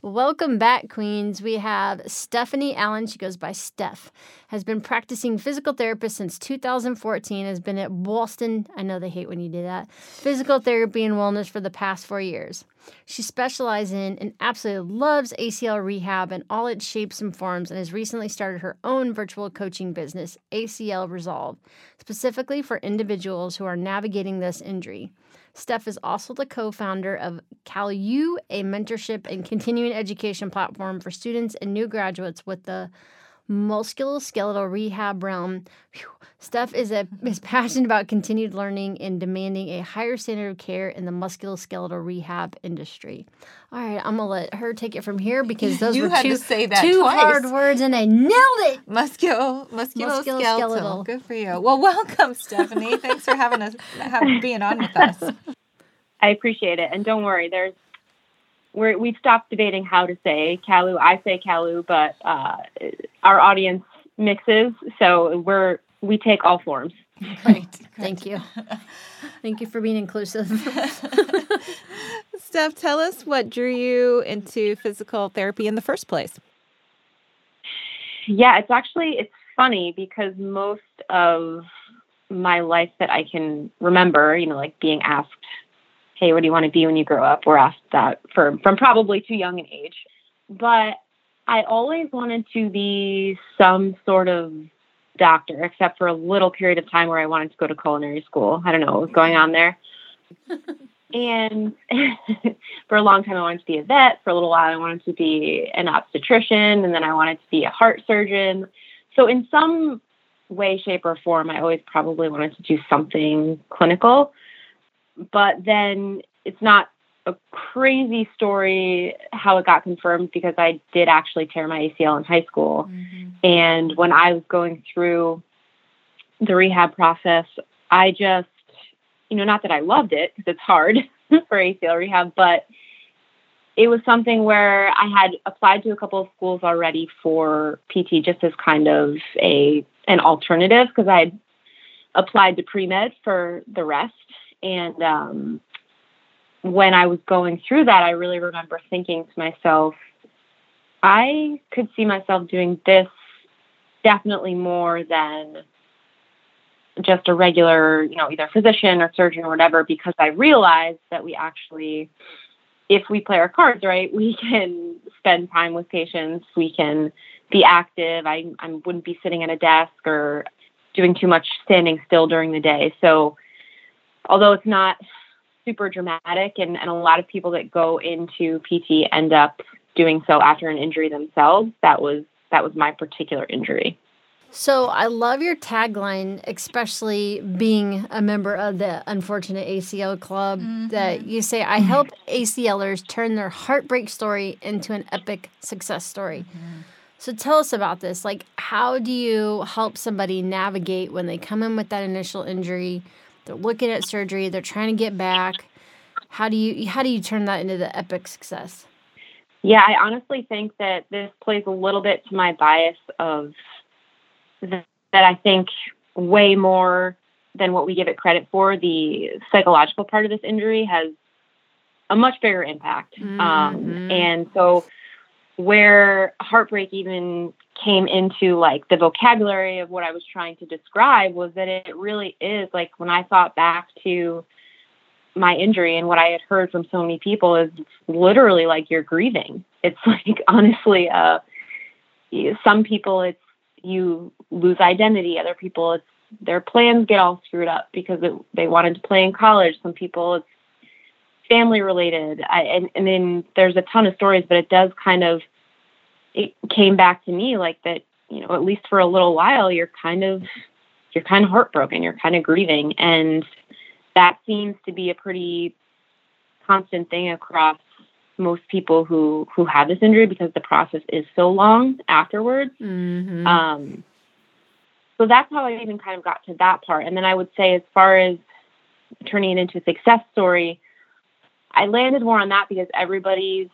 Welcome back, Queens. We have Stephanie Allen. She goes by Steph. Has been practicing physical therapist since 2014. Has been at Boston. I know they hate when you do that. Physical therapy and wellness for the past four years. She specializes in and absolutely loves ACL rehab in all its shapes and forms, and has recently started her own virtual coaching business, ACL Resolve, specifically for individuals who are navigating this injury. Steph is also the co founder of CaLEU, a mentorship and continuing education platform for students and new graduates with the musculoskeletal rehab realm. Whew. Steph is a is passionate about continued learning and demanding a higher standard of care in the musculoskeletal rehab industry. All right, I'm gonna let her take it from here because those You were had two, to say that two twice. hard words and I nailed it. Musculo, musculoskeletal. Musculoskeletal. Good for you. Well, welcome, Stephanie. Thanks for having us, having, being on with us. I appreciate it. And don't worry, there's we're, we've stopped debating how to say CaLEU. I say CaLEU, but uh, our audience mixes, so we're we take all forms. Great. Thank you. Thank you for being inclusive. Steph, tell us what drew you into physical therapy in the first place. Yeah, it's actually it's funny because most of my life that I can remember, you know, like being asked, "Hey, what do you want to be when you grow up?" We're asked that for from probably too young an age. But I always wanted to be some sort of doctor, except for a little period of time where I wanted to go to culinary school. I don't know what was going on there. and for a long time, I wanted to be a vet. For a little while, I wanted to be an obstetrician, and then I wanted to be a heart surgeon. So, in some way, shape, or form, I always probably wanted to do something clinical. But then it's not a crazy story how it got confirmed because I did actually tear my ACL in high school. Mm-hmm. And when I was going through the rehab process, I just, you know, not that I loved it because it's hard for ACL rehab, but it was something where I had applied to a couple of schools already for PT just as kind of a an alternative because I had applied to pre med for the rest. And um, when I was going through that, I really remember thinking to myself, I could see myself doing this definitely more than just a regular, you know, either physician or surgeon or whatever, because I realized that we actually, if we play our cards right, we can spend time with patients, we can be active. I, I wouldn't be sitting at a desk or doing too much standing still during the day. So, although it's not super dramatic, and, and a lot of people that go into PT end up doing so after an injury themselves, that was that was my particular injury. So I love your tagline, especially being a member of the Unfortunate ACL Club, that mm-hmm. you say, I help ACLers turn their heartbreak story into an epic success story. Mm-hmm. So tell us about this. Like, how do you help somebody navigate when they come in with that initial injury? They're looking at surgery, they're trying to get back. How do you how do you turn that into the epic success? Yeah, I honestly think that this plays a little bit to my bias of th- that I think way more than what we give it credit for. The psychological part of this injury has a much bigger impact. Um, Mhm. and so, where heartbreak even came into like the vocabulary of what I was trying to describe was that it really is like when I thought back to my injury and what I had heard from so many people is literally like you're grieving. It's like honestly, uh, some people it's you lose identity. Other people it's their plans get all screwed up because it, they wanted to play in college. Some people it's family related. I, and, and then there's a ton of stories, but it does kind of, it came back to me like that, you know, at least for a little while, you're kind of, you're kind of heartbroken, you're kind of grieving. And that seems to be a pretty constant thing across most people who who have this injury because the process is so long afterwards. Mm-hmm. Um, so that's how I even kind of got to that part. And then I would say, as far as turning it into a success story, I landed more on that because everybody's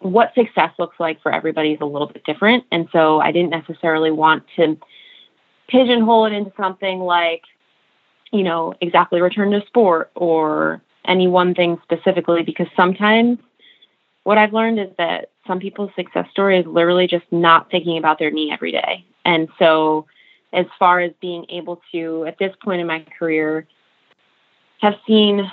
what success looks like for everybody is a little bit different. And so I didn't necessarily want to pigeonhole it into something like, you know, exactly return to sport or any one thing specifically because sometimes what I've learned is that some people's success story is literally just not thinking about their knee every day. And so, as far as being able to, at this point in my career, have seen,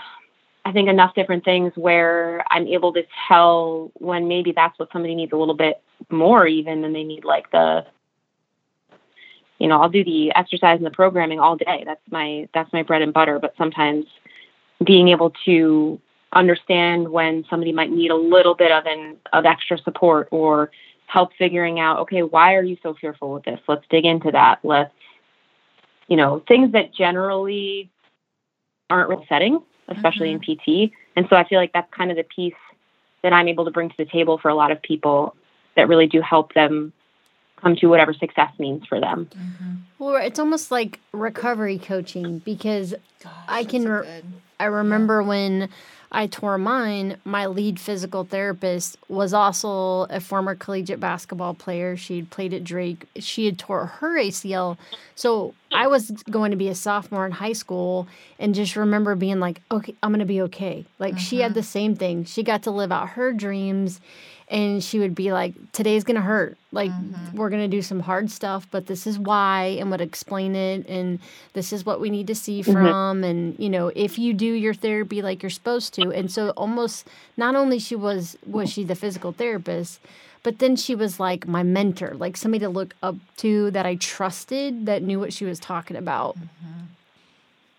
I think, enough different things where I'm able to tell when maybe that's what somebody needs a little bit more, even than they need like the, you know, I'll do the exercise and the programming all day. That's my that's my bread and butter. But sometimes being able to understand when somebody might need a little bit of an of extra support or help figuring out okay why are you so fearful with this let's dig into that let's you know things that generally aren't real setting especially Mm-hmm. in pt and so i feel like that's kind of the piece that i'm able to bring to the table for a lot of people that really do help them come to whatever success means for them Well, it's almost like recovery coaching because Gosh, I can so re- good. I remember when I tore mine, my lead physical therapist was also a former collegiate basketball player. She'd played at Drake. She had tore her ACL. So I was going to be a sophomore in high school and just remember being like, okay, I'm going to be okay. Like she had mm-hmm. the same thing. She got to live out her dreams and she would be like, today's going to hurt. Like mm-hmm. we're going to do some hard stuff, but this is why and would explain it. And this is what we need to see mm-hmm. from. And, you know, if you do your therapy like you're supposed to. And so almost not only she was, was she the physical therapist, but then she was like my mentor, like somebody to look up to that I trusted that knew what she was talking about. Mm-hmm.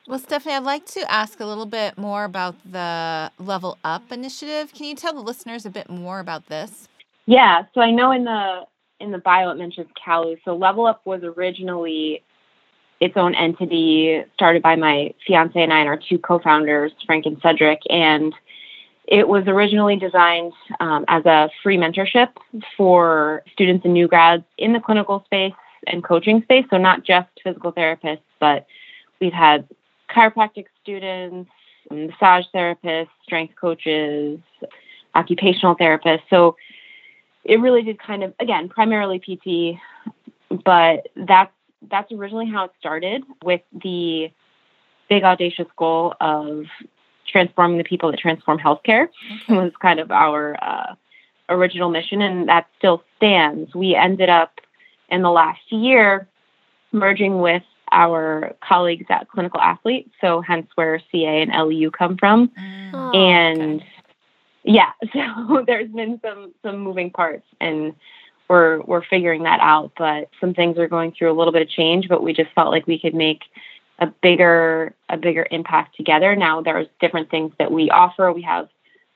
Well, Stephanie, I'd like to ask a little bit more about the Level Up initiative. Can you tell the listeners a bit more about this? Yeah, so I know in the in the bio it mentions CaLEU. So Level Up was originally its own entity started by my fiance and I and our two co-founders, Frank and Cedric, and it was originally designed um, as a free mentorship for students and new grads in the clinical space and coaching space. So not just physical therapists, but we've had chiropractic students, massage therapists, strength coaches, occupational therapists. So it really did kind of again primarily PT, but that's that's originally how it started with the big audacious goal of transforming the people that transform healthcare was kind of our uh, original mission, and that still stands. We ended up in the last year merging with our colleagues at Clinical Athlete, so hence where CA and LEU come from. Mm. Oh, and yeah so there's been some some moving parts and we're we're figuring that out but some things are going through a little bit of change but we just felt like we could make a bigger a bigger impact together. Now there's different things that we offer. We have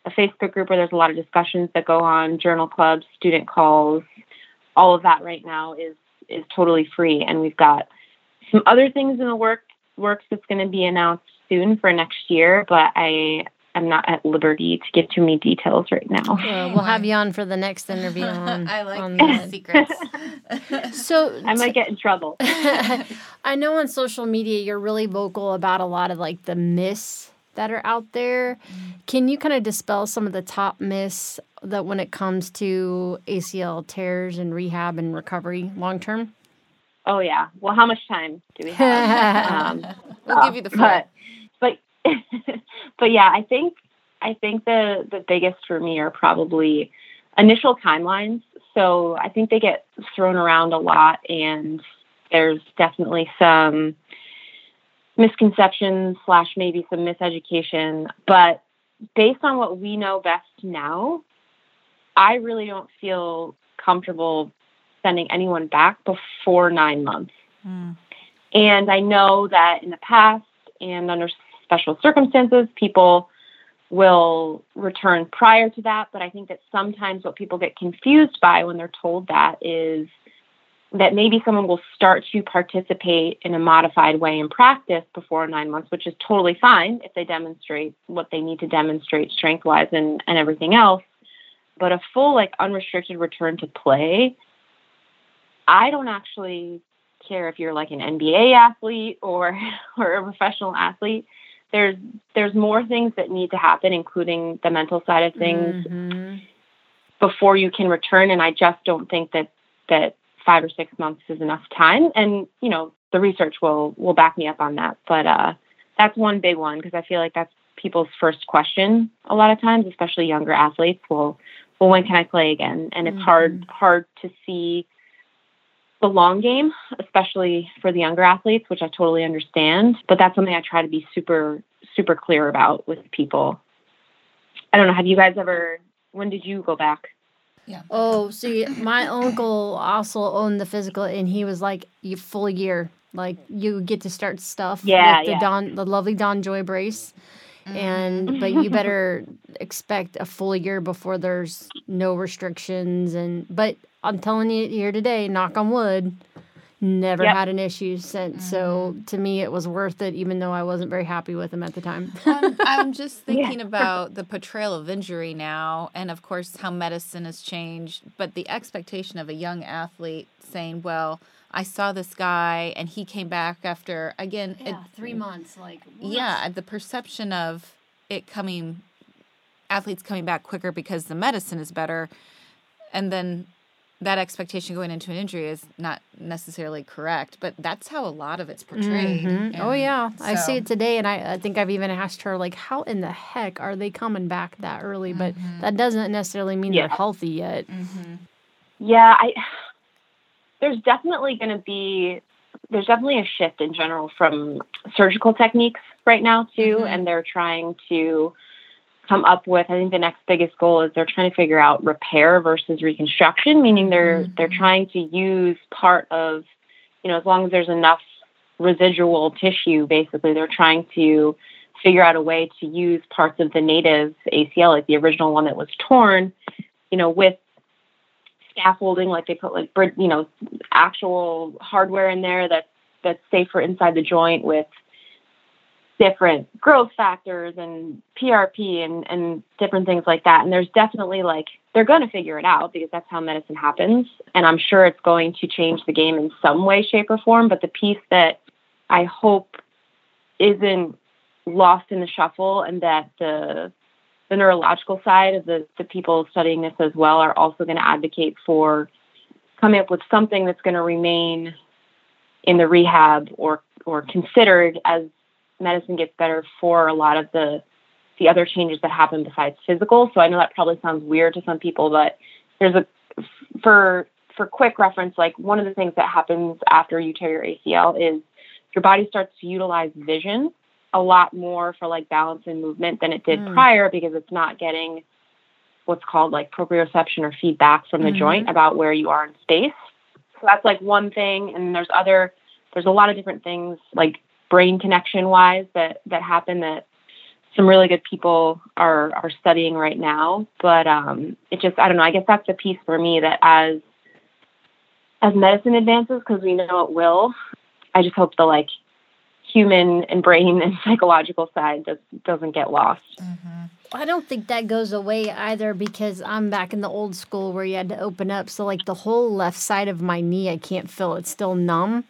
a facebook group where there's a lot of discussions that go on journal clubs student calls. All of that right now is is totally free and we've got some other things in the work works that's going to be announced soon for next year but i I'm not at liberty to give too many details right now. Uh, we'll have you on for the next interview on, I like on the secrets. So I might get in trouble. I know on social media you're really vocal about a lot of like the myths that are out there. Can you kind of dispel some of the top myths that when it comes to ACL tears and rehab and recovery long term? Oh yeah. Well, how much time do we have? um, we'll give you the floor. but but but yeah, I think I think the the biggest for me are probably initial timelines. So I think they get thrown around a lot, and there's definitely some misconceptions slash maybe some miseducation. But based on what we know best now, I really don't feel comfortable sending anyone back before nine months. Mm. And I know that in the past and under special circumstances, people will return prior to that. But I think that sometimes what people get confused by when they're told that is that maybe someone will start to participate in a modified way in practice before nine months, which is totally fine if they demonstrate what they need to demonstrate strength wise and, and everything else. But a full, like, unrestricted return to play, I don't actually care if you're like an NBA athlete or or a professional athlete. There's there's more things that need to happen, including the mental side of things, Mm-hmm. before you can return. And I just don't think that that five or six months is enough time. And you know, the research will will back me up on that. But uh, that's one big one because I feel like that's people's first question a lot of times, especially younger athletes. Well, well, when can I play again? And it's hard hard to see the long game, especially for the younger athletes, which I totally understand. But that's something I try to be super super clear about with people. I don't know. Have you guys ever? When did you go back? Yeah. Oh, see, my uncle also owned the physical, and he was like, "You full year, like you get to start stuff Yeah, with the yeah. Don, the lovely DonJoy brace, and mm-hmm. but you better expect a full year before there's no restrictions. And but I'm telling you here today, knock on wood, never Yep. had an issue since. So mm-hmm. to me, it was worth it, even though I wasn't very happy with him at the time. I'm, I'm just thinking about the portrayal of injury now, and of course, how medicine has changed. But the expectation of a young athlete saying, Well, I saw this guy and he came back after, again, it, three months, like yeah, the perception of it coming, athletes coming back quicker because the medicine is better. And then that expectation going into an injury is not necessarily correct, but that's how a lot of it's portrayed. Mhm. Oh And yeah, I see it today, and I, I think I've even asked her like, how in the heck are they coming back that early? But that doesn't necessarily mean Yeah. they're healthy yet. Yeah, I there's definitely going to be there's definitely a shift in general from surgical techniques right now too, Mhm. and they're trying to come up with. I think the next biggest goal is they're trying to figure out repair versus reconstruction, meaning they're mm-hmm. they're trying to use part of, you know, as long as there's enough residual tissue, basically they're trying to figure out a way to use parts of the native ACL, like the original one that was torn, you know, with scaffolding, like they put like you know actual hardware in there that's that's safer inside the joint with different growth factors and PRP and and different things like that. And there's definitely like they're going to figure it out because that's how medicine happens. And I'm sure it's going to change the game in some way, shape, or form. But the piece that I hope isn't lost in the shuffle and that the the neurological side of the, the people studying this as well are also going to advocate for coming up with something that's going to remain in the rehab or or considered as medicine gets better for a lot of the the other changes that happen besides physical. So I know that probably sounds weird to some people, but there's a for for quick reference, like one of the things that happens after you tear your ACL is your body starts to utilize vision a lot more for like balance and movement than it did Mm. prior because it's not getting what's called like proprioception or feedback from the Mhm. joint about where you are in space. So that's like one thing and there's other there's a lot of different things like brain connection wise that that happen that some really good people are are studying right now but um it just i don't know i guess that's the piece for me that as as medicine advances because we know it will i just hope the like human and brain and psychological side does, doesn't get lost I don't think that goes away either because I'm back in the old school where you had to open up. So like the whole left side of my knee, I can't feel. It's still numb.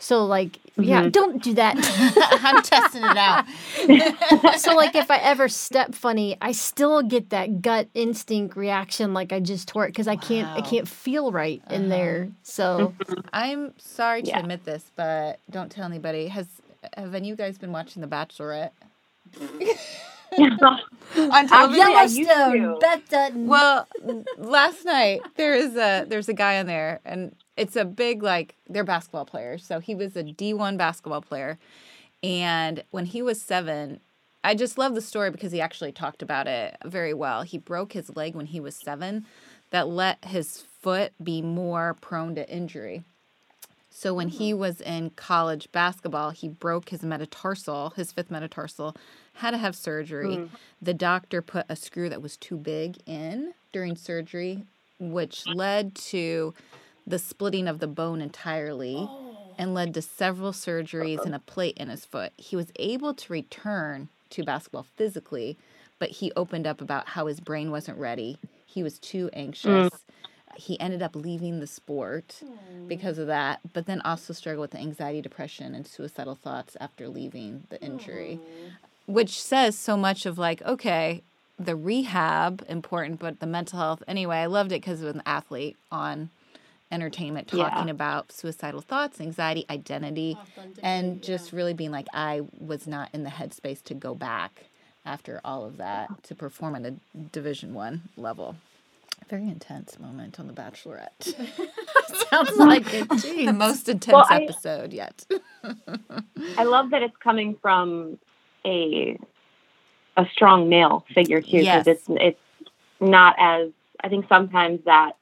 So like, yeah, mm-hmm. don't do that. I'm testing it out. so like if I ever step funny, I still get that gut instinct reaction like I just tore it because I can't I can't feel right in uh-huh. there. So I'm sorry to Yeah. admit this, but don't tell anybody. Has have any of you guys been watching The Bachelorette? On Actually, I used Yellowstone, to. Beth Dutton. Well, last night there is a there's a guy on there, and it's a big like they're basketball players. So he was a D1 basketball player, and when he was seven, I just love the story because he actually talked about it very well. He broke his leg when he was seven, that let his foot be more prone to injury. So when he mm-hmm. was in college basketball, he broke his metatarsal, his fifth metatarsal, had to have surgery. Mm-hmm. The doctor put a screw that was too big in during surgery, which mm-hmm. led to the splitting of the bone entirely oh. and led to several surgeries and a plate in his foot. He was able to return to basketball physically, but he opened up about how his brain wasn't ready. He was too mm. anxious. He ended up leaving the sport because of that, but then also struggled with anxiety, depression, and suicidal thoughts after leaving the injury, which says so much of like, okay, the rehab important, but the mental health. Anyway, I loved it because it was an athlete on entertainment Yeah. talking about suicidal thoughts, anxiety, identity, and just really being like, I was not in the headspace to go back after all of that to perform at a Division One level. Very intense moment on The Bachelorette. Sounds like it. the most intense Well, I- episode yet. I love that it's coming from a a strong male figure too, Yes. because it's it's not as I think sometimes that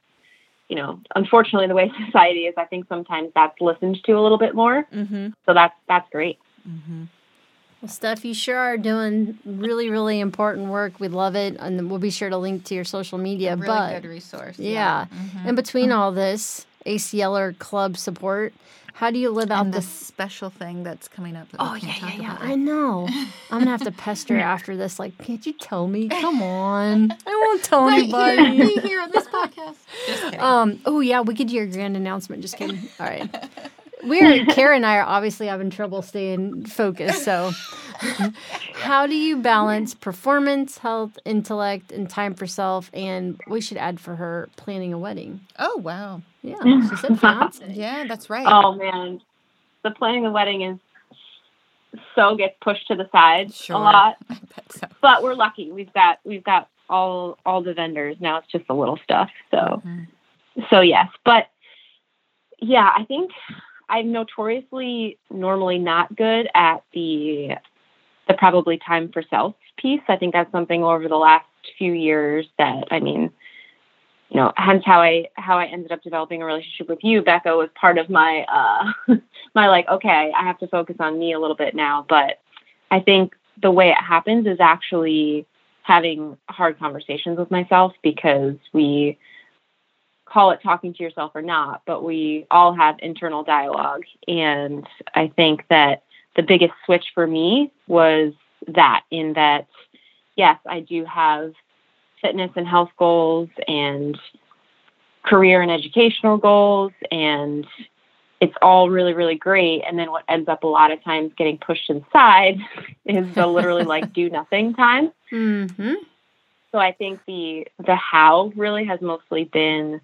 you know, unfortunately, the way society is, I think sometimes that's listened to a little bit more. mm-hmm. So that's that's great. Mm-hmm. Well, Steph, you sure are doing really, really important work. We love it. And we'll be sure to link to your social media. Really but good resource. yeah, Mhm. in between all this ACL or club support, how do you live out And the the special thing that's coming up. That we Oh yeah, can't yeah, talk yeah. about I know. I'm gonna have to pester after this. Like, can't you tell me? Come on. I won't tell anybody. Be here on this podcast. Just kidding. Um. Oh yeah, we could do your grand announcement. Just kidding. All right. We're Karen and I are obviously having trouble staying focused. So, how do you balance performance, health, intellect, and time for self? And we should add for her planning a wedding. oh wow. Yeah, she said fiance. Yeah, that's right. Oh man, the planning the wedding is so gets pushed to the side Sure. a lot. So. But we're lucky. We've got we've got all all the vendors now. It's just the little stuff. So Mhm. so yes, but yeah, I think I'm notoriously normally not good at the the probably time for self piece. I think that's something over the last few years that I mean, you know, hence how I how I ended up developing a relationship with you, Becca, was part of my uh my like, okay, I have to focus on me a little bit now. But I think the way it happens is actually having hard conversations with myself because we call it talking to yourself or not, but we all have internal dialogue. And I think that the biggest switch for me was that, in that, yes, I do have fitness and health goals and career and educational goals, and it's all really, really great. And then what ends up a lot of times getting pushed to the side is the literally like do nothing time. Mm-hmm. So I think the the how really has mostly been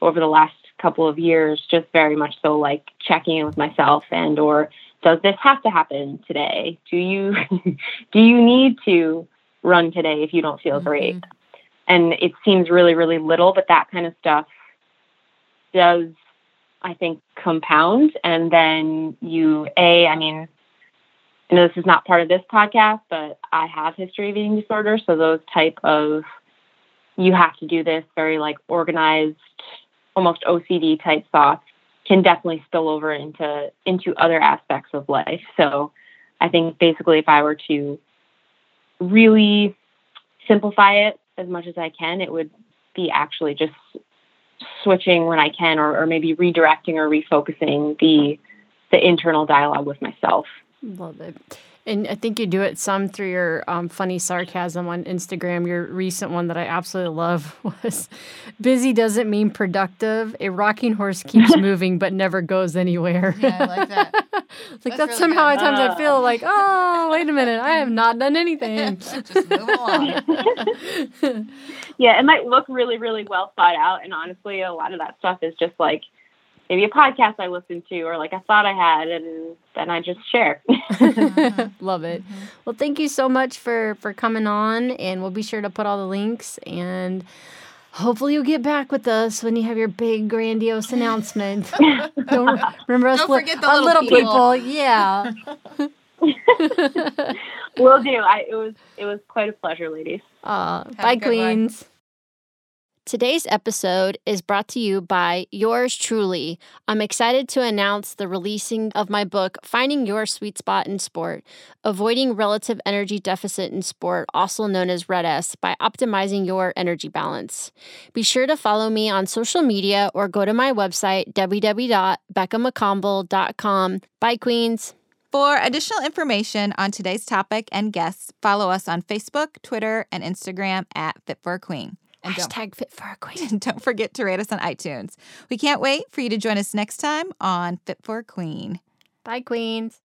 over the last couple of years, just very much so like checking in with myself and or does this have to happen today? Do you do you need to run today if you don't feel mm-hmm. great? And it seems really, really little, but that kind of stuff does I think compound and then you a I mean I know this is not part of this podcast, but I have history of eating disorder. So those type of you have to do this very like organized, almost OCD type thoughts can definitely spill over into into other aspects of life. So I think basically if I were to really simplify it as much as I can, it would be actually just switching when I can or, or maybe redirecting or refocusing the the internal dialogue with myself. Love it. And I think you do it some through your um, funny sarcasm on Instagram. Your recent one that I absolutely love was busy doesn't mean productive. A rocking horse keeps moving but never goes anywhere. Yeah, I like that. like That's that's, really somehow good. at times I Uh. feel like, oh, wait a minute, I have not done anything. Just move along. yeah, it might look really, really well thought out. And honestly, a lot of that stuff is just like maybe a podcast I listened to or like I thought I had and then I just share. Love it. Well, thank you so much for for coming on, and we'll be sure to put all the links and. Hopefully you'll get back with us when you have your big grandiose announcement. Don't remember us Don't li- forget the us little people. Yeah. Will do. I it was it was quite a pleasure, ladies. Uh, a bye, queens. one. Today's episode is brought to you by yours truly. I'm excited to announce the releasing of my book, Finding Your Sweet Spot in Sport Avoiding Relative Energy Deficit in Sport, also known as RED-S, by optimizing your energy balance. Be sure to follow me on social media or go to my website, www.beccamccombel.com. Bye, Queens. For additional information on today's topic and guests, follow us on Facebook, Twitter, and Instagram at Fit for a Queen. And Hashtag Fit for a Queen. And don't forget to rate us on iTunes. We can't wait for you to join us next time on Fit for a Queen. Bye, Queens.